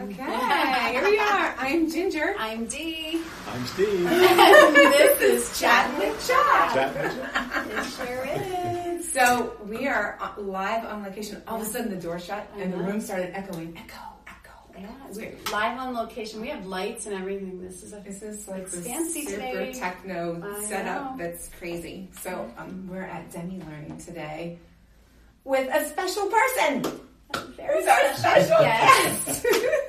Okay, here we are. I'm Ginger. I'm Dee. I'm Steve. this is Chatting with CHAP. Chat. It sure is. So we are live on location. All of a sudden, the door shut and the room started echoing. Echo, echo. Yeah, we're live on location. We have lights and everything. This is a This is like this fancy super today. techno I setup know. that's crazy. So um, we're at Demme Learning today with a special person. very Who's our special guest?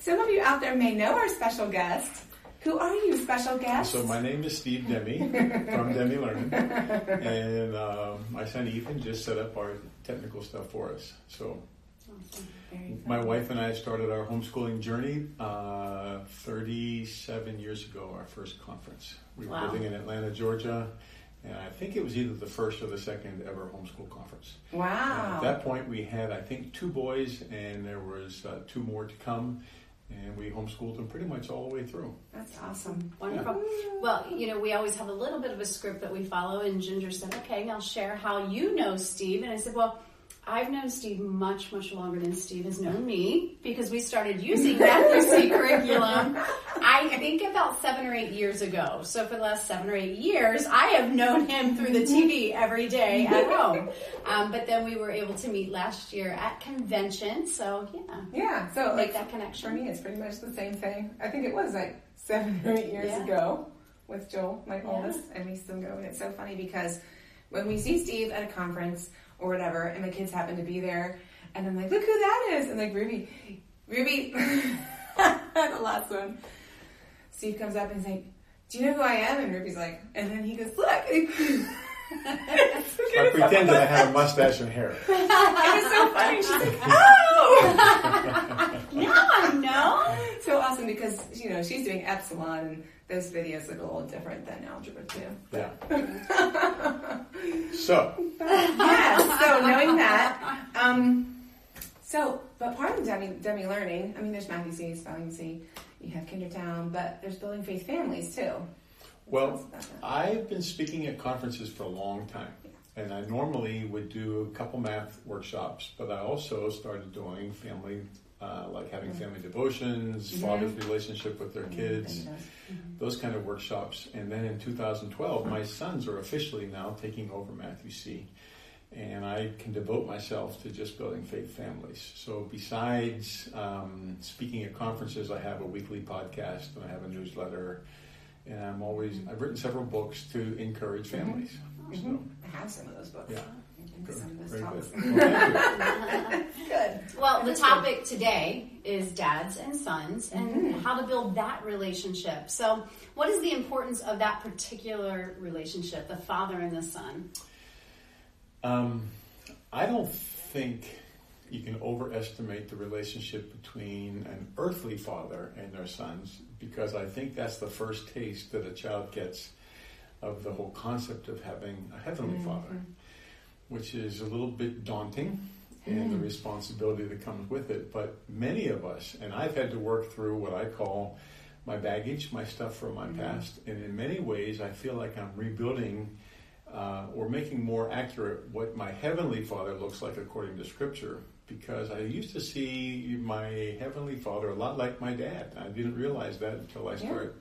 Some of you out there may know our special guest. Who are you, special guest? So my name is Steve Demme from Demme Learning, and um, my son Ethan just set up our technical stuff for us. So Awesome. My wife and I started our homeschooling journey uh, 37 years ago. Our first conference. We were Wow. living in Atlanta, Georgia, and I think it was either the first or the second ever homeschool conference. And Wow. At that point, we had I think two boys, and there was uh, two more to come, and we homeschooled them pretty much all the way through. That's awesome. Wonderful. Well, you know, we always have a little bit of a script that we follow, and Ginger said, okay, now share how you know Steve. And I said, well, I've known Steve much, much longer than Steve has known me because we started using C curriculum, I think about seven or eight years ago. So for the last seven or eight years, I have known him through the TV every day at home. Um, but then we were able to meet last year at convention. So yeah, Yeah. So like make that connection. For me, it's pretty much the same thing. I think it was like seven or eight years Yeah. ago with Joel, my Yeah. oldest, and we still go. And it's so funny because when we see Steve at a conference or whatever, and the kids happen to be there, and I'm like, look who that is, and like Ruby, Ruby, the last one. Steve comes up and he's like, "Do you know who I am?" And Ruby's like, and then he goes, "Look." I pretended I had a mustache and hair. It was so funny. She's like, "Oh!" Now I know. so awesome because you know she's doing epsilon and those videos look a little different than algebra two. Yeah. So, yes. So knowing that, um, so but part of Demme Demme learning, I mean, there's Math-U-See, Spelling You See, you have Kindertown, but there's building faith families too. Well. I've been speaking at conferences for a long time. And I normally would do a couple math workshops, but I also started doing family, uh, like having family devotions, Mhm. father's relationship with their kids, Mm-hmm. those kind of workshops. And then in 2012, my sons are officially now taking over Math-U-See. And I can devote myself to just building faith families. So besides um, speaking at conferences, I have a weekly podcast and I have a newsletter. And I'm always, I've written several books to encourage families. So, Mhm. I have some of those books. yeah. Some of those Very talks. good. Well. Good. Well, the topic today is dads and sons and Mhm. how to build that relationship. So, what is the importance of that particular relationship, the father and the son? Um, I don't think you can overestimate the relationship between an earthly father and their sons because I think that's the first taste that a child gets of the whole concept of having a heavenly father, which is a little bit daunting and the responsibility that comes with it. But many of us, and I've had to work through what I call my baggage, my stuff from my past, and in many ways, I feel like I'm rebuilding uh, or making more accurate what my heavenly father looks like according to scripture because I used to see my heavenly father a lot like my dad. I didn't realize that until I Yeah. started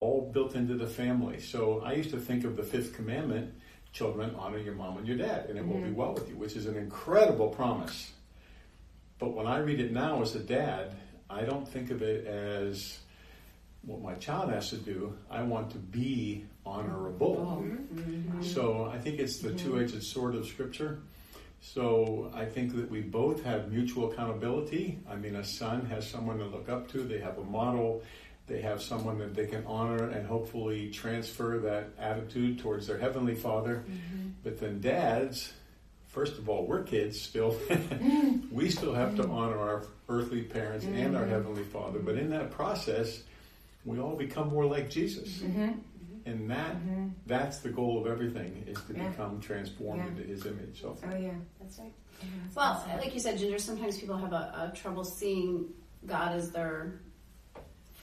all built into the family. So I used to think of the fifth commandment children, honor your mom and your dad, and it will be mm-hmm. well with you, which is an incredible promise. But when I read it now as a dad, I don't think of it as what my child has to do. I want to be honorable. Oh, mm-hmm. So I think it's the mm-hmm. two edged sword of Scripture. So I think that we both have mutual accountability. I mean, a son has someone to look up to, they have a model, they have someone that they can honor and hopefully transfer that attitude towards their heavenly father. Mm-hmm. But then dads, first of all, we're kids still. we still have to mm-hmm. honor our earthly parents and our mm-hmm. heavenly father. But in that process, we all become more like Jesus. And that that's the goal of everything is to Yeah. become transformed Yeah. into his image. So Oh yeah. That's right. Yeah, that's Well, awesome. like you said, Ginger, sometimes people have a, a trouble seeing God as their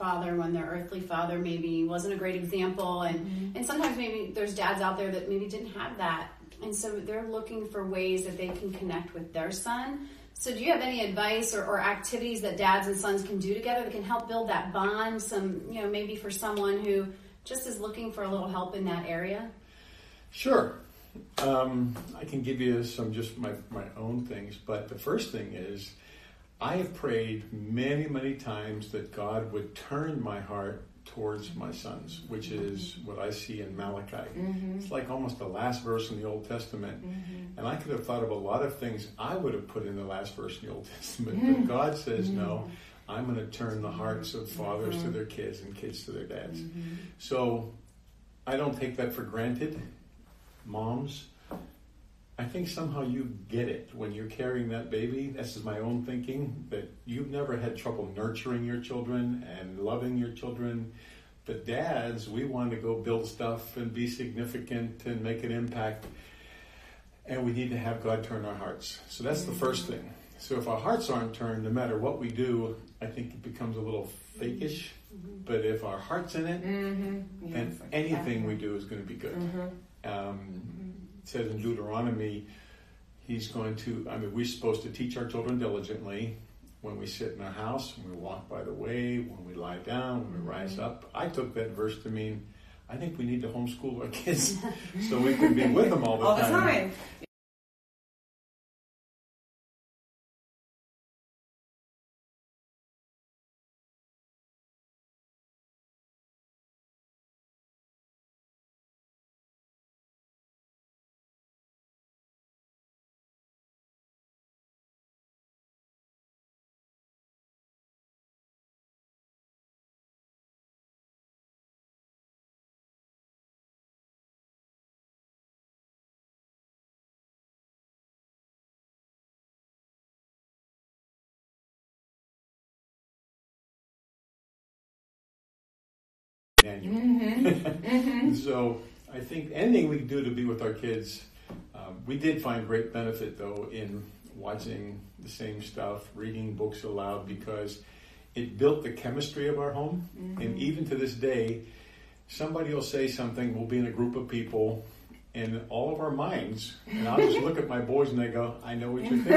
father when their earthly father maybe wasn't a great example, and and sometimes maybe there's dads out there that maybe didn't have that, and so they're looking for ways that they can connect with their son. So, do you have any advice or, or activities that dads and sons can do together that can help build that bond? Some, you know, maybe for someone who just is looking for a little help in that area. Sure. Um, I can give you some just my, my own things, but the first thing is I have prayed many, many times that God would turn my heart towards my sons, which is what I see in Malachi. Mm-hmm. It's like almost the last verse in the Old Testament. Mm-hmm. And I could have thought of a lot of things I would have put in the last verse in the Old Testament, but mm-hmm. God says, no, I'm going to turn the hearts of fathers to their kids and kids to their dads. So I don't take that for granted. Moms, I think somehow you get it when you're carrying that baby. This is my own thinking that you've never had trouble nurturing your children and loving your children. But dads, we want to go build stuff and be significant and make an impact. And we need to have God turn our hearts. So that's the first thing. So if our hearts aren't turned, no matter what we do, I think it becomes a little fakish. But if our heart's in it, Mm-hmm. Yeah, and it's like- anything we do is going to be good. Mhm. Um, says in Deuteronomy, he's going to, I mean, we're supposed to teach our children diligently when we sit in our house, when we walk by the way, when we lie down, when we mm-hmm. rise up. I took that verse to mean, I think we need to homeschool our kids so we can be with them all the All the time. Daniel. Mm-hmm. So I think anything we can do to be with our kids, um, we did find great benefit though in watching the same stuff, reading books aloud because it built the chemistry of our home. And even to this day, somebody will say something, we'll be in a group of people, and all of our minds, and I'll just look at my boys and they go, I know what you're thinking.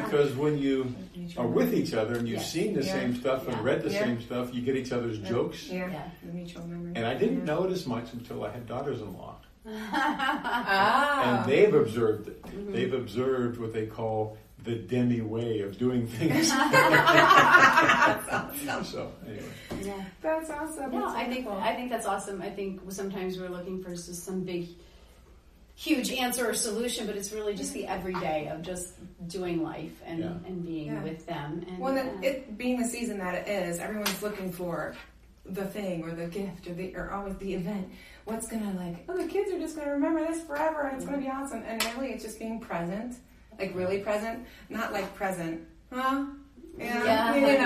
because when you are with each other and you've Yes. seen the Yeah. same stuff and read the Yeah. same stuff, you get each other's jokes. Yeah. Yeah. Mutual memory. And I didn't Yeah. know it as much until I had daughters-in-law, Ah. and they've observed it. They've observed what they call the Demme way of doing things. so anyway, Yeah. That's awesome. No, That's I think. I think that's awesome. I think sometimes we're looking for just some big, huge answer or solution, but it's really just the everyday of just doing life and, Yeah. and being Yeah. with them. And Well, then, uh, it being the season that it is, everyone's looking for the thing or the gift or the or always the event. What's gonna like? Oh, the kids are just gonna remember this forever, and it's gonna be awesome. And really, it's just being present, like really present, not like present, huh? Yeah, Yeah. you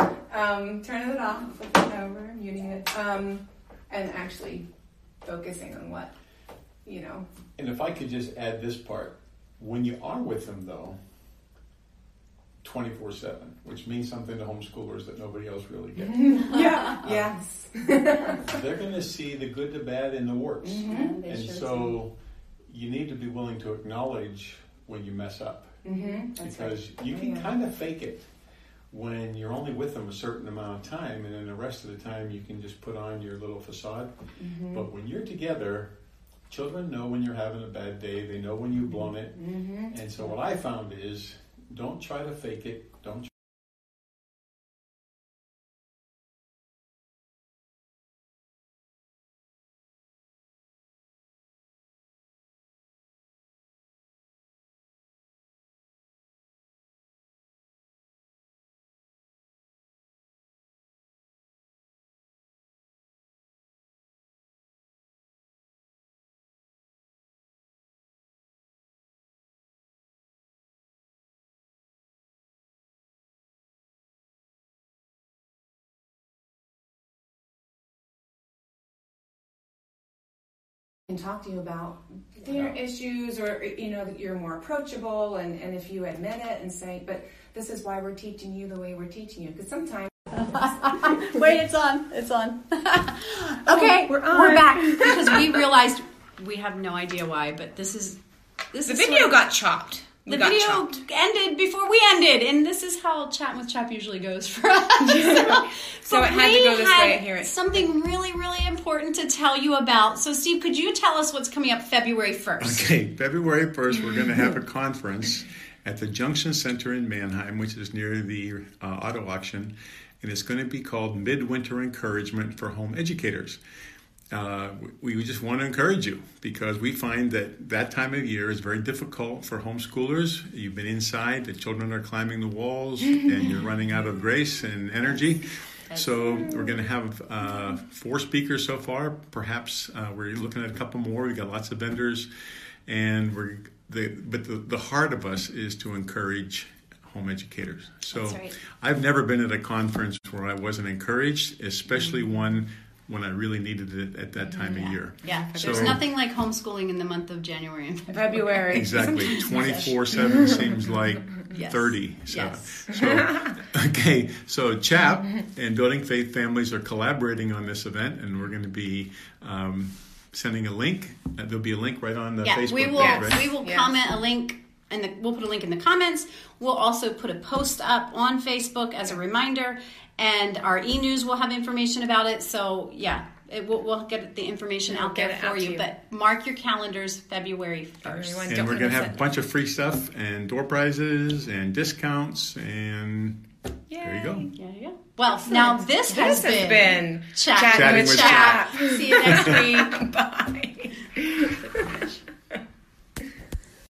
know, um, turning it off, flipping it over, muting it, um, and actually focusing on what you know. and if I could just add this part, when you are with them though, twenty four seven, which means something to homeschoolers that nobody else really gets. yeah. Yes. They're going to see the good, the bad, and the worst. yeah, they And sure so you need to be willing to acknowledge when you mess up Mm-hmm. That's right. because you Oh, can yeah. kind of fake it. When you're only with them a certain amount of time, and then the rest of the time you can just put on your little facade. Mm-hmm. But when you're together, children know when you're having a bad day. They know when you've blown it. Mm-hmm. And so what I found is, don't try to fake it. Don't. And talk to you about their issues or you know that you're more approachable and, and if you admit it and say but this is why we're teaching you the way we're teaching you because sometimes Wait, it's on. It's on. okay, we're on. we're back because we realized we have no idea why, but this is this the is video sort of- got chopped We the video chopped. ended before we ended, and this is how chatting with Chap usually goes for us. So But it had to go this had way, Here, hear it. Something really, really important to tell you about. So, Steve, could you tell us what's coming up February first? Okay, February 1st, we're going to have a conference at the Junction Center in Manheim, which is near the uh, auto auction, and it's going to be called Midwinter Encouragement for Home Educators. Uh, we we just want to encourage you because we find that that time of year is very difficult for homeschoolers. You've been inside, the children are climbing the walls, and you're running out of grace and energy. So we're going to have uh, four speakers so far. Perhaps uh, we're looking at a couple more. We've got lots of vendors, and we're the but the, the heart of us is to encourage home educators. So right. I've never been at a conference where I wasn't encouraged, especially one when I really needed it at that time of year. Yeah, So- there's nothing like homeschooling in the month of January and February. February. Exactly. 24 7 seems like Yes. 30. So, Yes. so, okay. So, CHAP and Building Faith Families are collaborating on this event, and we're going to be um, sending a link. Uh, there'll be a link right on the Yeah, Facebook we will. page, right? We will Yes. comment a link, and the, we'll put a link in the comments. We'll also put a post up on Facebook as a reminder, and our e news will have information about it. So yeah, it, we'll, we'll get the information We'll out there get for out you. you. But mark your calendars, February first. And don't we're going to miss have a bunch of free stuff and door prizes and discounts and there you go. Yeah, yeah. Well, now this, This has been Chat Chatting with with Chap. Chap. See you next week. Bye.